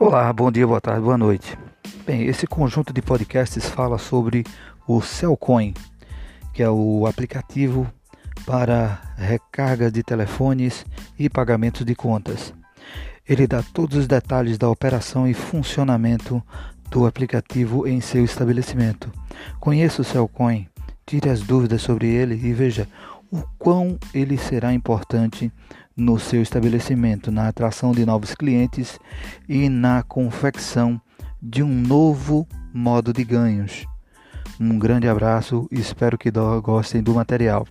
Olá, bom dia, boa tarde, boa noite. Bem, esse conjunto de podcasts fala sobre o Cellcoin, que é o aplicativo para recarga de telefones e pagamentos de contas. Ele dá todos os detalhes da operação e funcionamento do aplicativo em seu estabelecimento. Conheça o Cellcoin, tire as dúvidas sobre ele e veja o quão ele será importante no seu estabelecimento, na atração de novos clientes e na confecção de um novo modo de ganhos. Um grande abraço e espero que gostem do material.